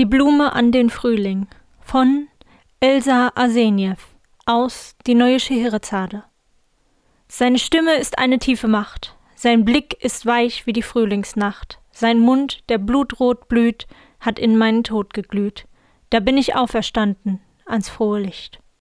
Die Blume an den Frühling von Elsa Arseniew aus Die neue Scheherezade. Seine Stimme ist eine tiefe Macht, sein Blick ist weich wie die Frühlingsnacht, sein Mund, der blutrot blüht, hat in meinen Tod geglüht. Da bin ich auferstanden ans frohe Licht.